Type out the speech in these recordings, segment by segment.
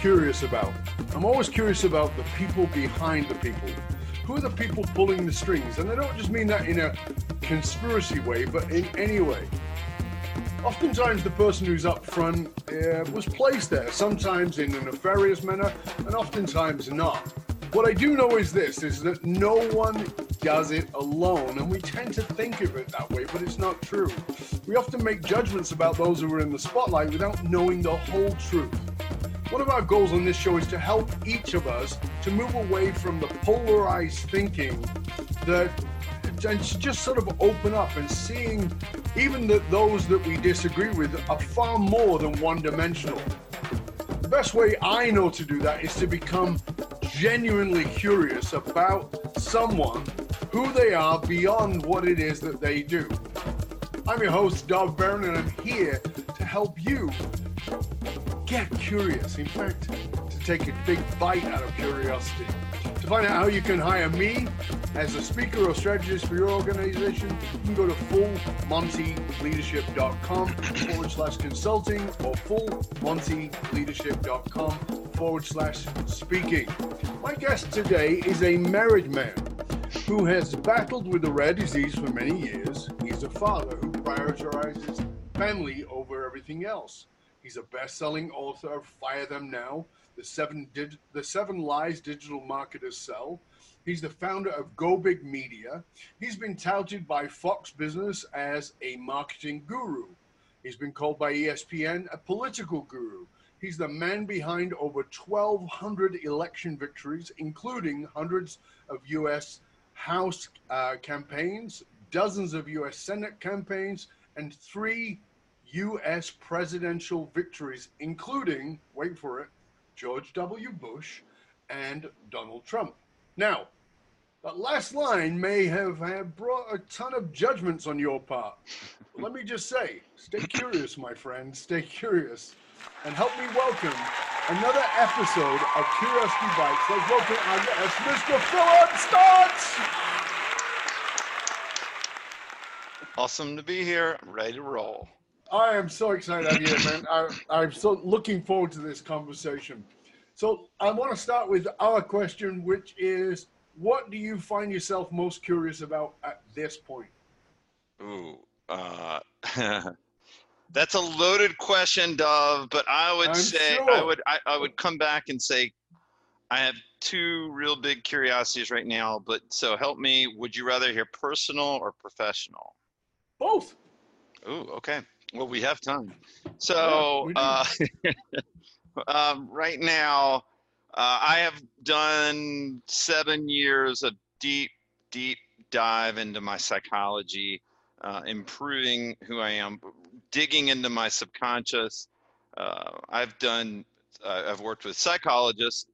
curious about? I'm always curious about the people behind the people. Who are the people pulling the strings? And I don't just mean that in a conspiracy way, but in any way. Oftentimes, the person who's up front uh, was placed there, sometimes in a nefarious manner, and oftentimes not. What I do know is this: is that no one does it alone, and we tend to think of it that way, but it's not true. We often make judgments about those who are in the spotlight without knowing the whole truth. One of our goals on this show is to help each of us to move away from the polarized thinking that and just sort of open up and seeing even that those that we disagree with are far more than one dimensional. The best way I know to do that is to become genuinely curious about someone, who they are beyond what it is that they do. I'm your host, Dov Baron, and I'm here to help you get curious. In fact, to take a big bite out of curiosity. To find out how you can hire me as a speaker or strategist for your organization, you can go to fullmontyleadership.com forward slash consulting or fullmontyleadership.com forward slash speaking. My guest today is a married man who has battled with the rare disease for many years. He's a father who prioritizes family over everything else. He's a best-selling author Fire Them Now, the seven, dig- the seven lies digital marketers sell, He's the founder of Go Big Media. He's been touted by Fox Business as a marketing guru. He's been called by ESPN a political guru. He's the man behind over 1,200 election victories, including hundreds of U.S. House uh, campaigns, dozens of U.S. Senate campaigns, and three U.S. presidential victories, including, wait for it, George W. Bush and Donald Trump. Now, that last line may have, have brought a ton of judgments on your part. Let me just say, stay curious, my friend. Stay curious. And help me welcome another episode of Curiosity Bites. Let's welcome our guest, Mr. Philip Stutts. Awesome to be here. I'm ready to roll. I am so excited to be here, man. I, I'm so looking forward to this conversation. So I want to start with our question, which is what do you find yourself most curious about at this point? Ooh, uh, that's a loaded question, Dov. But I would I'm say sure. I would I, I would come back and say I have two real big curiosities right now. But so help me. Would you rather hear personal or professional? Both. Ooh, okay. Well, we have time. So yeah, uh, um, right now, uh, I have done seven years of deep, deep dive into my psychology, uh, improving who I am, digging into my subconscious. Uh, I've done, uh, I've worked with psychologists.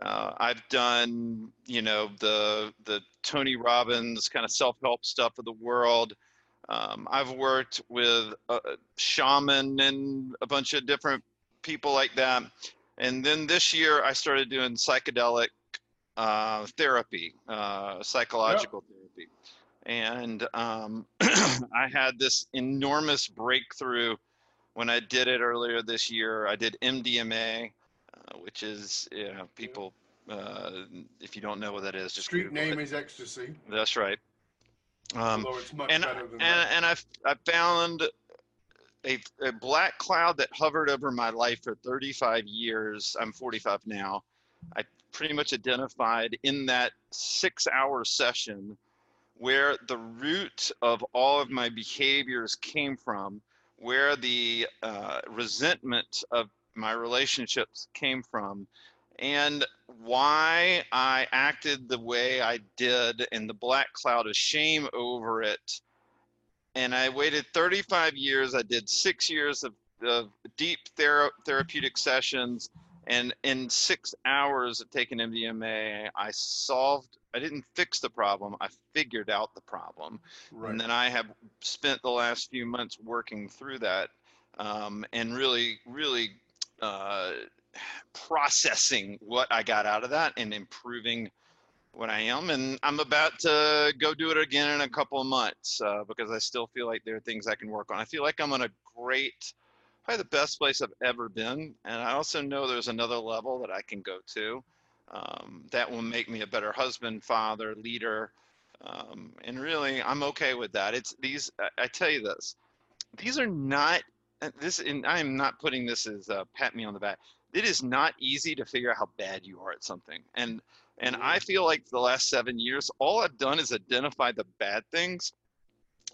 Uh, I've done, you know, the the Tony Robbins kind of self-help stuff of the world. Um, I've worked with a shaman and a bunch of different people like that. And then this year I started doing psychedelic uh, therapy, uh, psychological yep. therapy. And um, I had this enormous breakthrough when I did it earlier this year. I did MDMA, uh, which is, you know, people, uh, if you don't know what that is, just street Google name it. is ecstasy. That's right. Um, and, and, and I, I found a, a black cloud that hovered over my life for 35 years. I'm 45 now. I pretty much identified in that six hour session where the root of all of my behaviors came from, where the uh, resentment of my relationships came from, and why I acted the way I did, and the black cloud of shame over it and I waited 35 years. I did six years of, of deep thera- therapeutic sessions, and in six hours of taking MDMA, I solved. I didn't fix the problem. I figured out the problem, right. and then I have spent the last few months working through that, um, and really, really. Uh, processing what I got out of that and improving what I am, and I'm about to go do it again in a couple of months uh, because I still feel like there are things I can work on. I feel like I'm on a great probably the best place I've ever been. And I also know there's another level that I can go to um, that will make me a better husband, father, leader. Um, and really, I'm okay with that. It's these, I, I tell you this, these are not, this, and I am not putting this as uh, pat me on the back. It is not easy to figure out how bad you are at something. And, and I feel like the last seven years, all I've done is identify the bad things.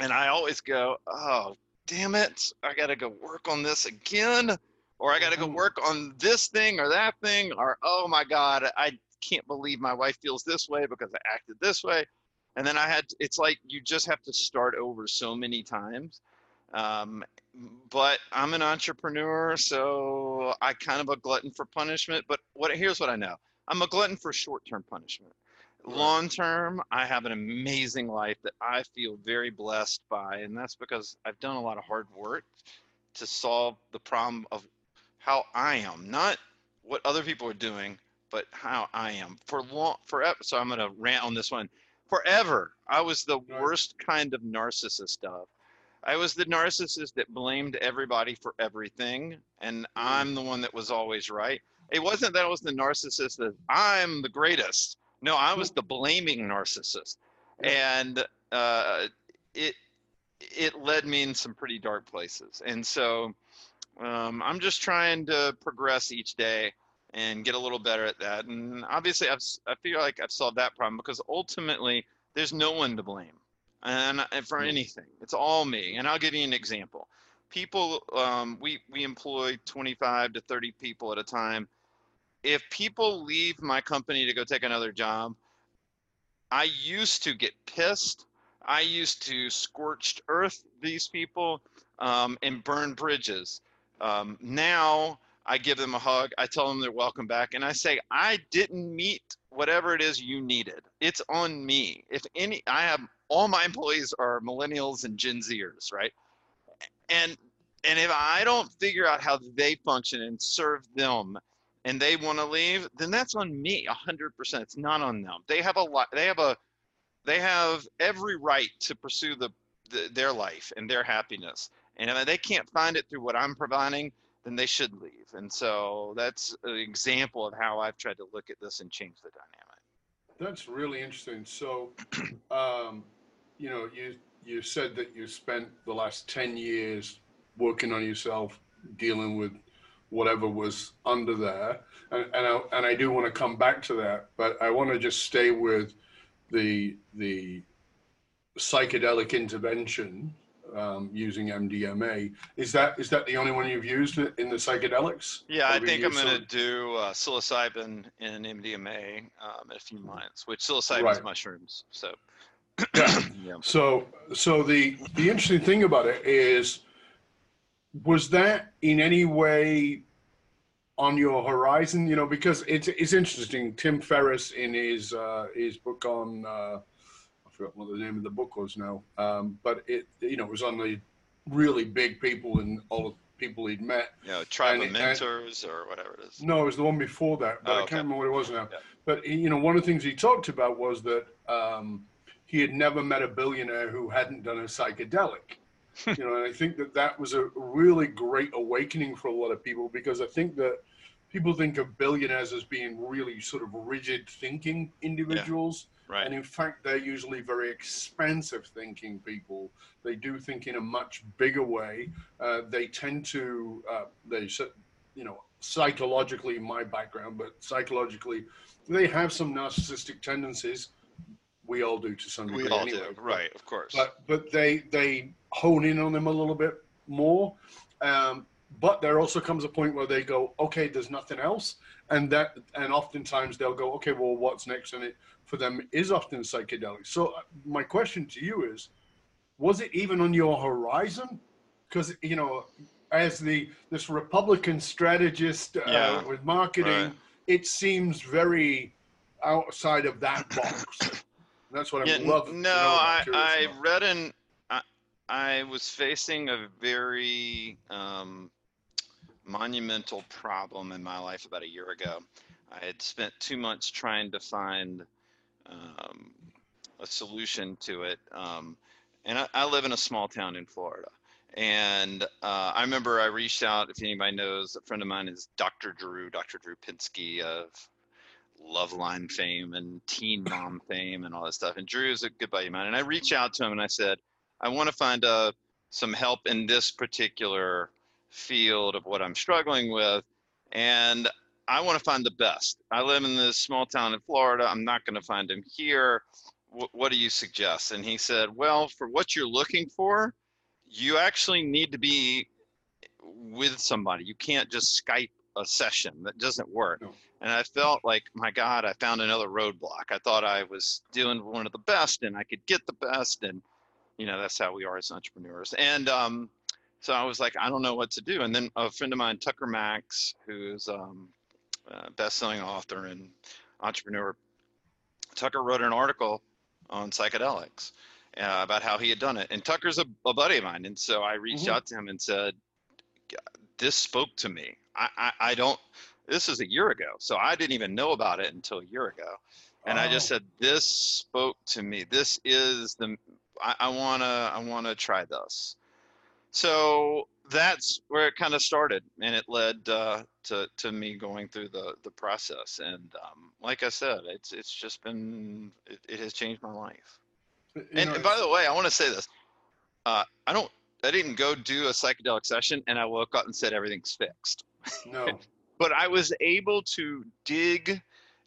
And I always go, oh, damn it, I got to go work on this again, or I got to go work on this thing or that thing, or oh my God, I can't believe my wife feels this way because I acted this way. And then I had, it's like you just have to start over so many times. Um, but I'm an entrepreneur, so I kind of a glutton for punishment. But what here's what I know: I'm a glutton for short-term punishment long term, I have an amazing life that I feel very blessed by. And that's because I've done a lot of hard work to solve the problem of how I am, not what other people are doing, but how I am. For long, forever. So I'm going to rant on this one. Forever, I was the worst kind of narcissist of. I was the narcissist that blamed everybody for everything, and mm. I'm the one that was always right. It wasn't that I was the narcissist that I'm the greatest. No, I was the blaming narcissist, and uh, it it led me in some pretty dark places. And so um, I'm just trying to progress each day and get a little better at that. And obviously, I've, I feel like I've solved that problem because ultimately, there's no one to blame, and, and for anything, it's all me. And I'll give you an example. People, um, we we employ 25 to 30 people at a time if people leave my company to go take another job, I used to get pissed. I used to scorched earth these people um, and burn bridges. Um, now I give them a hug. I tell them they're welcome back, and I say I didn't meet whatever it is you needed. It's on me. If any, I have all my employees are millennials and Gen Zers, right? And and if I don't figure out how they function and serve them and they want to leave, then that's on me 100%. It's not on them. They have a lot they have a they have every right to pursue the, the their life and their happiness. And if they can't find it through what I'm providing, then they should leave. And so that's an example of how I've tried to look at this and change the dynamic. That's really interesting. So, um, you know, you you said that you spent the last 10 years working on yourself, dealing with whatever was under there. And, and, I, and I do want to come back to that, but I want to just stay with the, the psychedelic intervention um, using MDMA. Is that is that the only one you've used in the psychedelics? Yeah, I think I'm going to do uh, psilocybin and MDMA um, in a few months, which psilocybin right. is mushrooms. So. yeah. yeah. So so the the interesting thing about it is was that in any way on your horizon? You know, because it's it's interesting. Tim Ferriss in his uh, his book on uh, forgot what the name of the book was now, um, but it you know it was on the really big people and all the people he'd met. Yeah, tribe of mentors and, or whatever it is. No, it was the one before that, but oh, okay. I can't remember what it was now. Yeah. But you know, one of the things he talked about was that um, he had never met a billionaire who hadn't done a psychedelic you know, and I think that that was a really great awakening for a lot of people because I think that people think of billionaires as being really sort of rigid thinking individuals. Yeah. Right. And in fact, they're usually very expansive thinking people. They do think in a much bigger way. Uh, they tend to, uh, they, you know, psychologically, my background, but psychologically, they have some narcissistic tendencies we all do to some degree. We all anyway. do, right? Of course. But but they they hone in on them a little bit more. Um, but there also comes a point where they go, okay, there's nothing else, and that and oftentimes they'll go, okay, well, what's next? And it for them is often psychedelic. So uh, my question to you is, was it even on your horizon? Because you know, as the this Republican strategist uh, yeah, with marketing, right. it seems very outside of that box. That's what I'm loving. No, I, I read an. I, I was facing a very um, monumental problem in my life about a year ago. I had spent two months trying to find um, a solution to it. Um, and I, I, live in a small town in Florida. And uh, I remember I reached out, if anybody knows, a friend of mine is Dr. Drew, Dr. Drew Pinsky of Loveline fame and Teen Mom fame and all that stuff. And Drew is a good buddy of mine. And I reached out to him and I said, I want to find uh, some help in this particular field of what I'm struggling with. And I want to find the best. I live in this small town in Florida. I'm not going to find him here. W- what do you suggest? And he said, Well, for what you're looking for, you actually need to be with somebody. You can't just Skype a session. That doesn't work. No. And I felt like, my God, I found another roadblock. I thought I was doing one of the best and I could get the best. And, you know, that's how we are as entrepreneurs. And um, so I was like, I don't know what to do. And then a friend of mine, Tucker Max, who's um, a best-selling author and entrepreneur, Tucker wrote an article on psychedelics uh, about how he had done it. And Tucker's a, a buddy of mine. And so I reached mm-hmm. out to him and said, this spoke to me. I, I, I, don't, this is a year ago. So I didn't even know about it until a year ago. And oh. I just said, this spoke to me. This is the, I, I want to, I want to try this. So that's where it kind of started. And it led uh, to, to me going through the, the process. And um, like I said, it's, it's just been, it, it has changed my life. And, and, by the way, I want to say this. Uh, I don't I didn't go do a psychedelic session and I woke up and said everything's fixed. No. but I was able to dig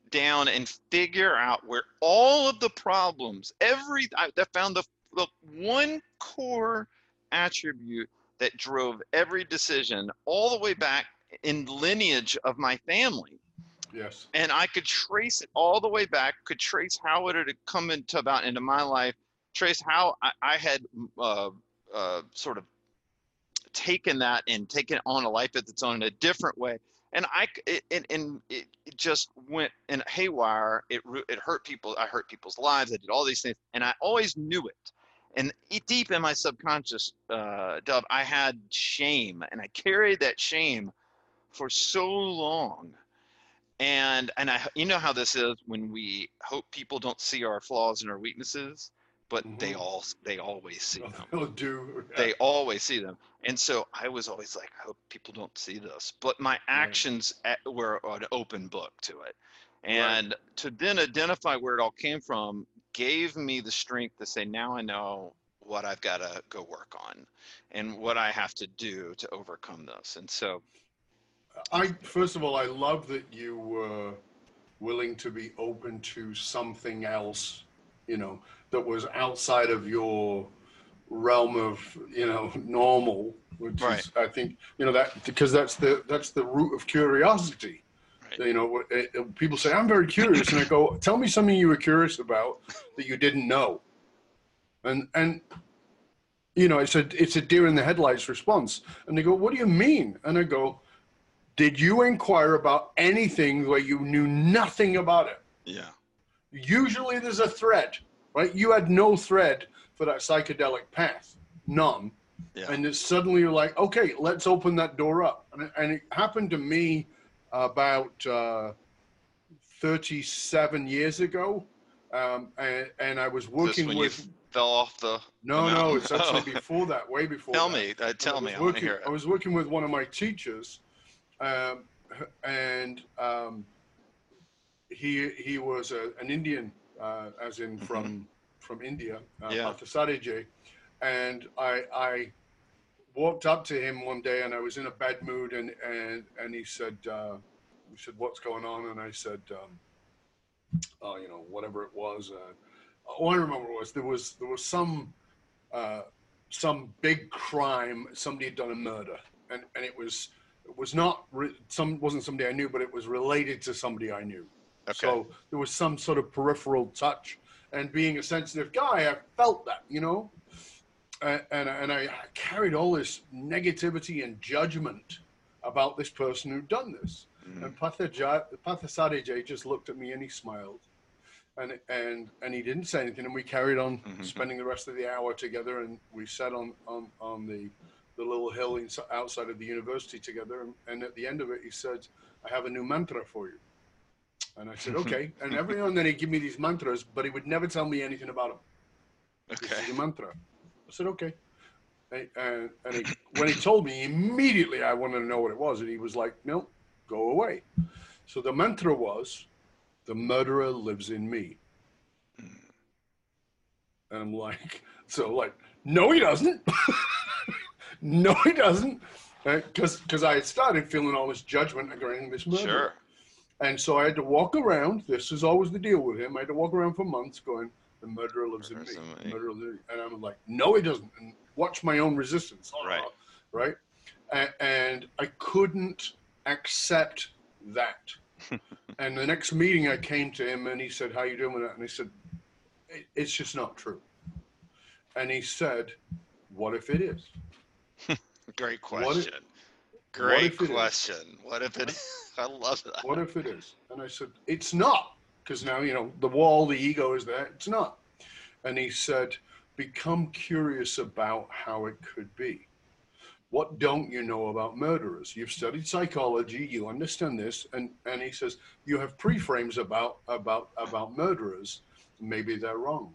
down and figure out where all of the problems, every I, I found the, the one core attribute that drove every decision all the way back in lineage of my family. Yes. And I could trace it all the way back, could trace how it had come into about into my life, trace how I, I had uh, uh, sort of taken that and taken on a life of its own in a different way. And I, it, and it, it just went in haywire. It, it hurt people. I hurt people's lives. I did all these things, and I always knew it. And deep in my subconscious, uh, Dov, I had shame, and I carried that shame for so long. And and I, you know how this is when we hope people don't see our flaws and our weaknesses but mm-hmm. they all they always see them. They'll do. Yeah. They always see them, and so I was always like, I hope people don't see this. But my actions right. at, were an open book to it, and right. to then identify where it all came from gave me the strength to say, now I know what I've got to go work on, and what I have to do to overcome this. And so, I first of all, I love that you were willing to be open to something else. You know, that was outside of your realm of you know normal which right. is i think you know that because that's the that's the root of curiosity right. you know it, it, eh, eh, people say i'm very curious and i go tell me something you were curious about that you didn't know and and you know it's a it's a deer in the headlights response and they go what do you mean and i go did you inquire about anything where you knew nothing about it yeah usually there's a thread right? You had no thread for that psychedelic path, none. Yeah. And suddenly you're like, okay, let's open that door up. And it, and it happened to me about uh, 37 years ago. Um, and, and I was working with. fell off the. No, the no, it's actually before that, way before. Tell that. me, uh, tell me. I, working, I, was working with one of my teachers, um, and um, he he was a, an Indian uh, as in mm-hmm. from from India, uh, yeah. and I I walked up to him one day and I was in a bad mood and and and he said uh, he said what's going on and I said um, oh you know whatever it was uh, oh I remember was there was there was some uh, some big crime somebody had done a murder and and it was it was not re- some wasn't somebody I knew but it was related to somebody I knew Okay. So there was some sort of peripheral touch. And being a sensitive guy, I felt that, you know? And, and, and I carried all this negativity and judgment about this person who'd done this. Mm. And Pathasadej just looked at me and he smiled. And, and, and he didn't say anything. And we carried on mm-hmm. spending the rest of the hour together. And we sat on, on, on the, the little hill outside of the university together. And, and at the end of it, he said, I have a new mantra for you. And I said, okay. and every now and then he'd give me these mantras, but he would never tell me anything about them. Okay. This is a mantra. I said, okay. And, and he, when he told me, immediately I wanted to know what it was. And he was like, no, go away. So the mantra was, the murderer lives in me. And I'm like, so like, no, he doesn't. no, he doesn't. Because because I had started feeling all this judgment regarding this murder. Sure. And so I had to walk around. This is always the deal with him. I had to walk around for months going, the murderer lives in me. Murderer lives in me. And I'm like, no, he doesn't. And watch my own resistance. Right. Uh-huh. Right. And, and I couldn't accept that. and the next meeting I came to him and he said, how you doing with that? And he said, it's just not true. And he said, what if it is? Great question. What if, Great what question. What if it is? I love that. What if it is? And I said, it's not. Because now, you know, the wall, the ego is there. It's not. And he said, become curious about how it could be. What don't you know about murderers? You've studied psychology, you understand this, and, and he says, you have preframes about about about murderers. Maybe they're wrong.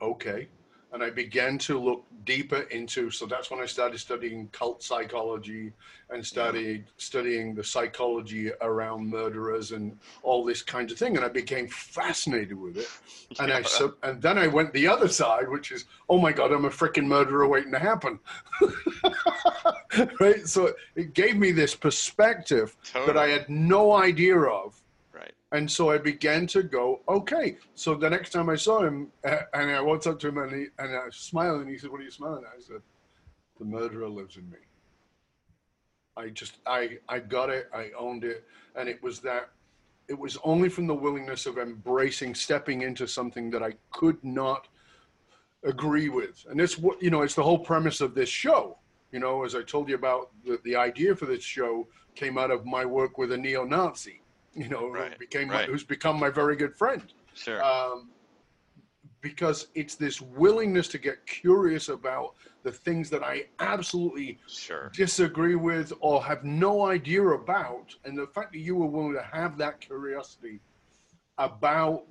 Okay, and I began to look deeper into. So that's when I started studying cult psychology and studied yeah. studying the psychology around murderers and all this kind of thing. And I became fascinated with it. And yeah. I so and then I went the other side, which is, oh my God, I'm a freaking murderer waiting to happen. right. So it gave me this perspective totally. that I had no idea of and so I began to go, okay. So the next time I saw him, uh, and I walked up to him and, he, and I smiled, and he said, What are you smiling at? I said, The murderer lives in me. I just, I, I got it, I owned it. And it was that, it was only from the willingness of embracing, stepping into something that I could not agree with. And it's what, you know, it's the whole premise of this show. You know, as I told you about, the, the idea for this show came out of my work with a neo Nazi you know, right. became right. my, who's become my very good friend. Sure. Um, because it's this willingness to get curious about the things that I absolutely sure. disagree with or have no idea about, and the fact that you were willing to have that curiosity about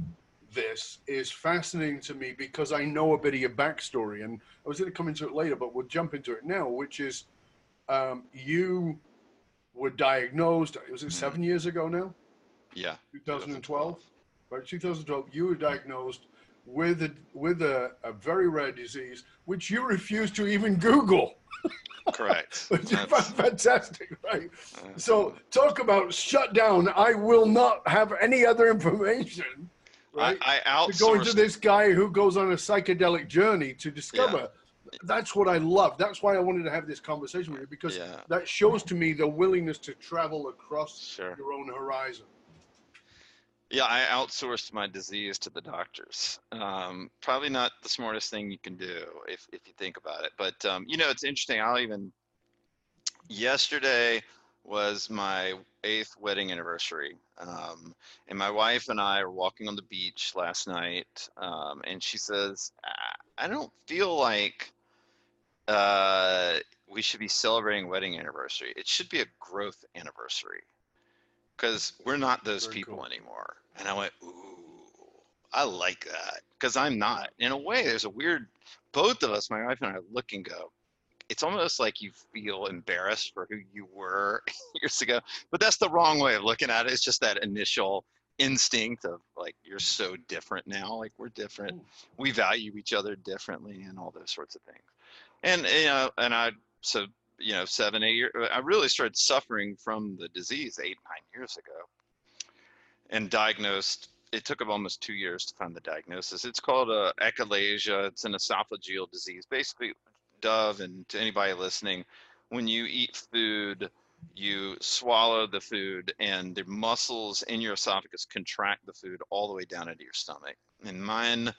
this is fascinating to me because I know a bit of your backstory, and I was going to come into it later, but we'll jump into it now, which is um, you were diagnosed. Was it mm-hmm. seven years ago now? Yeah. 2012. Right, 2012. You were diagnosed with a with a, a very rare disease, which you refused to even Google. Correct. which is fantastic, right? Uh, so talk about shut down. I will not have any other information. Right. I, I outsourced. To go into this guy who goes on a psychedelic journey to discover. Yeah that's what I love. That's why I wanted to have this conversation with you because yeah. that shows to me the willingness to travel across sure. your own horizon. Yeah, I outsourced my disease to the doctors. Um, probably not the smartest thing you can do if, if you think about it. But, um, you know, it's interesting. I'll even, yesterday was my eighth wedding anniversary. Um, and my wife and I were walking on the beach last night. Um, and she says, I don't feel like uh, we should be celebrating wedding anniversary. It should be a growth anniversary because we're not those Very people cool. anymore. And I went, ooh, I like that because I'm not. In a way, there's a weird. Both of us, my wife and I, look and go. It's almost like you feel embarrassed for who you were years ago, but that's the wrong way of looking at it. It's just that initial instinct of like you're so different now. Like we're different. Ooh. We value each other differently, and all those sorts of things. And you know, and I so you know seven eight years i really started suffering from the disease eight nine years ago. And diagnosed it took almost two years to find the diagnosis. It's called a achalasia. It's an esophageal disease. Basically Dov and to anybody listening when you eat food you swallow the food and the muscles in your esophagus contract the food all the way down into your stomach. And mine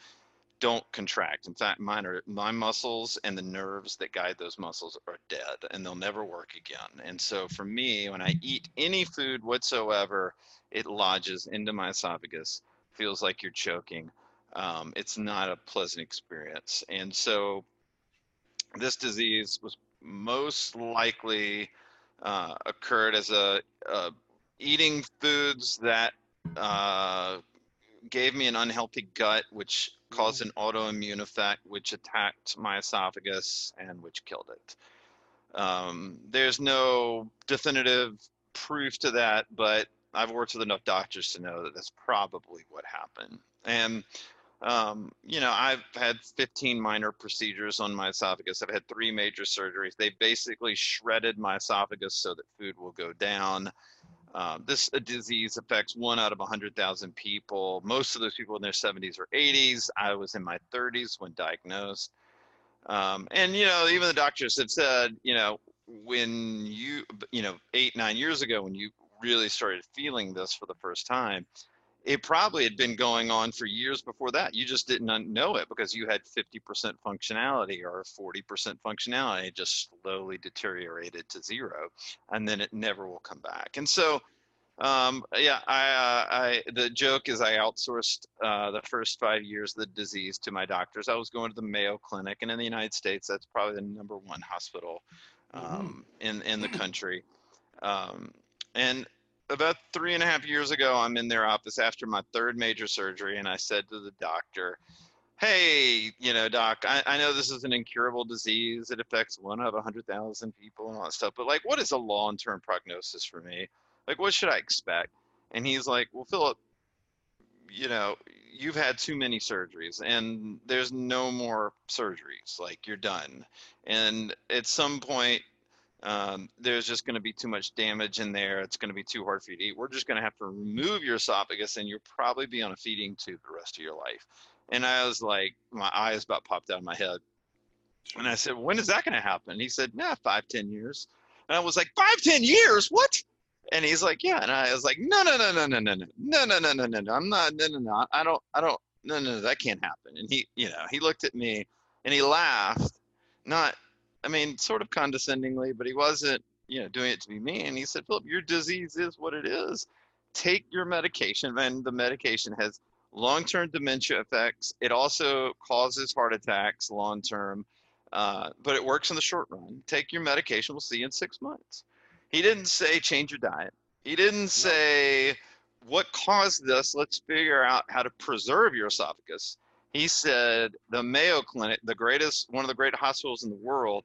don't contract. In fact, mine are my muscles and the nerves that guide those muscles are dead and they'll never work again. And so for me, when I eat any food whatsoever, it lodges into my esophagus, feels like you're choking. Um, it's not a pleasant experience. And so this disease was most likely uh, occurred as a, a, eating foods that uh, gave me an unhealthy gut, which caused an autoimmune effect, which attacked my esophagus and which killed it. Um, there's no definitive proof to that, but I've worked with enough doctors to know that that's probably what happened. And um, you know, I've had 15 minor procedures on my esophagus. I've had three major surgeries. They basically shredded my esophagus so that food will go down. Uh, this disease affects one out of 100,000 people. Most of those people in their 70s or 80s. I was in my 30s when diagnosed. Um, and, you know, even the doctors have said, you know, when you, you know, eight, nine years ago, when you really started feeling this for the first time, it probably had been going on for years before that. You just didn't know it because you had 50% functionality or 40% functionality. It just slowly deteriorated to zero, and then it never will come back. And so, um, yeah, I, uh, I, the joke is I outsourced uh, the first five years of the disease to my doctors. I was going to the Mayo Clinic, and in the United States, that's probably the number one hospital mm-hmm. um, in in the country. Um, and about three and a half years ago, I'm in their office after my third major surgery, and I said to the doctor, Hey, you know, doc, I, I know this is an incurable disease. It affects one out of 100,000 people and all that stuff, but like, what is a long term prognosis for me? Like, what should I expect? And he's like, Well, Philip, you know, you've had too many surgeries and there's no more surgeries. Like, you're done. And at some point, um, there's just going to be too much damage in there. It's going to be too hard for you to eat. We're just going to have to remove your esophagus and you'll probably be on a feeding tube the rest of your life. And I was like, my eyes about popped out of my head. And I said, when is that going to happen? He said, nah, five, ten years. And I was like, five, ten years? What? And he's like, yeah. And I was like, no, no, no, no, no, no, no, no, no, no, no, no, no. I'm not, no, no, no. I don't, I don't, no, no, that can't happen. And he, you know, he looked at me and he laughed, not I mean, sort of condescendingly, but he wasn't, you know, doing it to be mean. He said, Philip, your disease is what it is. Take your medication. And the medication has long term dementia effects. It also causes heart attacks long term, uh, but it works in the short run. Take your medication. We'll see you in six months. He didn't say change your diet. He didn't say what caused this. Let's figure out how to preserve your esophagus he said the Mayo Clinic, the greatest, one of the great hospitals in the world,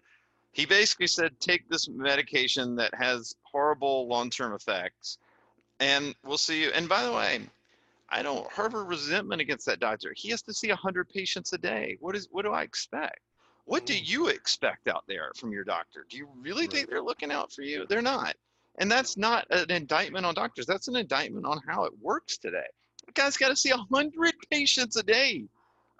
he basically said take this medication that has horrible long-term effects, and we'll see you. And by the way, I don't harbor resentment against that doctor. He has to see hundred patients a day. What is what do I expect? What do mm. you expect out there from your doctor? Do you really think they're looking out for you? They're not. And that's not an indictment on doctors. That's an indictment on how it works today. The guy's got to see 100 patients a day.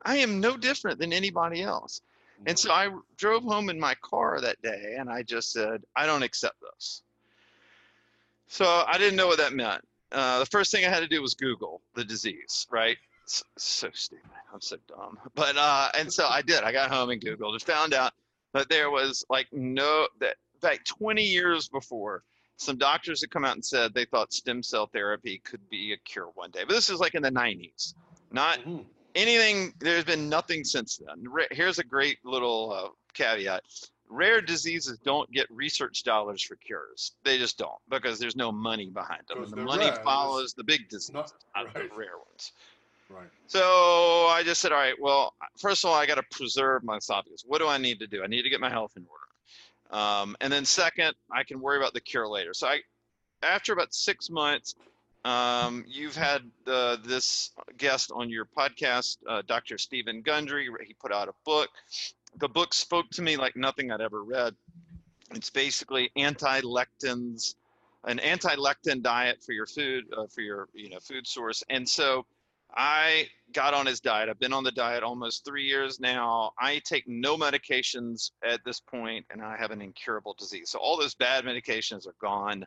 I am no different than anybody else. And so I drove home in my car that day and I just said, I don't accept this. So I didn't know what that meant. Uh, the first thing I had to do was Google the disease, right? So, so stupid. I'm so dumb. But, uh, and so I did. I got home and Googled and found out that there was like no, that like 20 years before, some doctors had come out and said they thought stem cell therapy could be a cure one day. But this is like in the 90s, not mm-hmm anything there's been nothing since then. Here's a great little uh, caveat. Rare diseases don't get research dollars for cures. They just don't because there's no money behind them. The money rare. follows the big diseases not, not right. the rare ones. Right. So i just said all right well first of all i got to preserve my esophagus. What do i need to do? I need to get my health in order. Um, and then second i can worry about the cure later. So i after about six months um, you've had uh, this guest on your podcast, uh, Dr. Steven Gundry. He put out a book. The book spoke to me like nothing I'd ever read. It's basically anti-lectins, an anti-lectin diet for your food, uh, for your you know food source. And so I got on his diet. I've been on the diet almost three years now. I take no medications at this point, and I have an incurable disease. So all those bad medications are gone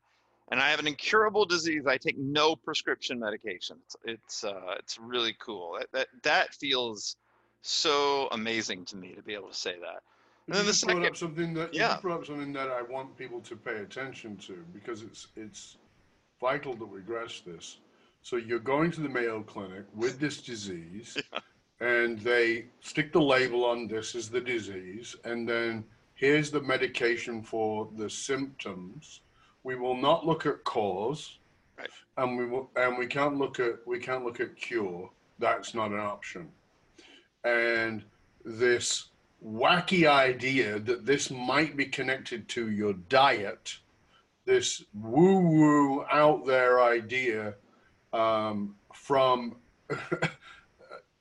and I have an incurable disease. I take no prescription medications. It's uh, it's really cool. That, that that feels so amazing to me to be able to say that. And then the second, brought up something that yeah. you brought up something that I want people to pay attention to because it's it's vital that we grasp this. So you're going to the Mayo Clinic with this disease, yeah. and they stick the label on this as the disease, and then here's the medication for the symptoms we will not look at cause, right. and we will, and we can't look at we can't look at cure. that's not an option. And this wacky idea that this might be connected to your diet, this woo woo out there idea um, from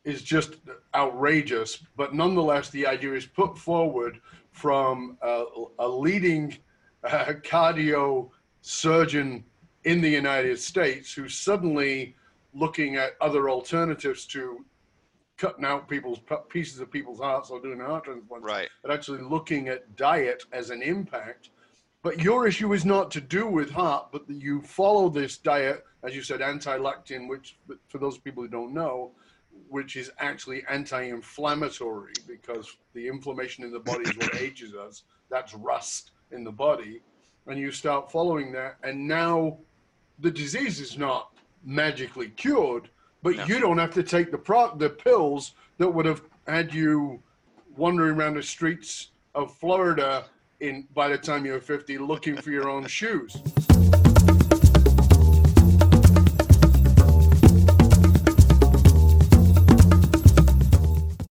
is just outrageous. But nonetheless, the idea is put forward from a, a leading uh, cardio surgeon in the United States who's suddenly looking at other alternatives to cutting out people's pieces of people's hearts or doing heart transplants, right? But actually looking at diet as an impact. But your issue is not to do with heart, but that you follow this diet, as you said, anti-lectin, which for those people who don't know, which is actually anti-inflammatory because the inflammation in the body is what ages us. That's rust in the body, and you start following that, and now the disease is not magically cured, but no. you don't have to take the pro- the pills that would have had you wandering around the streets of Florida in by the time you're 50 looking for your own shoes.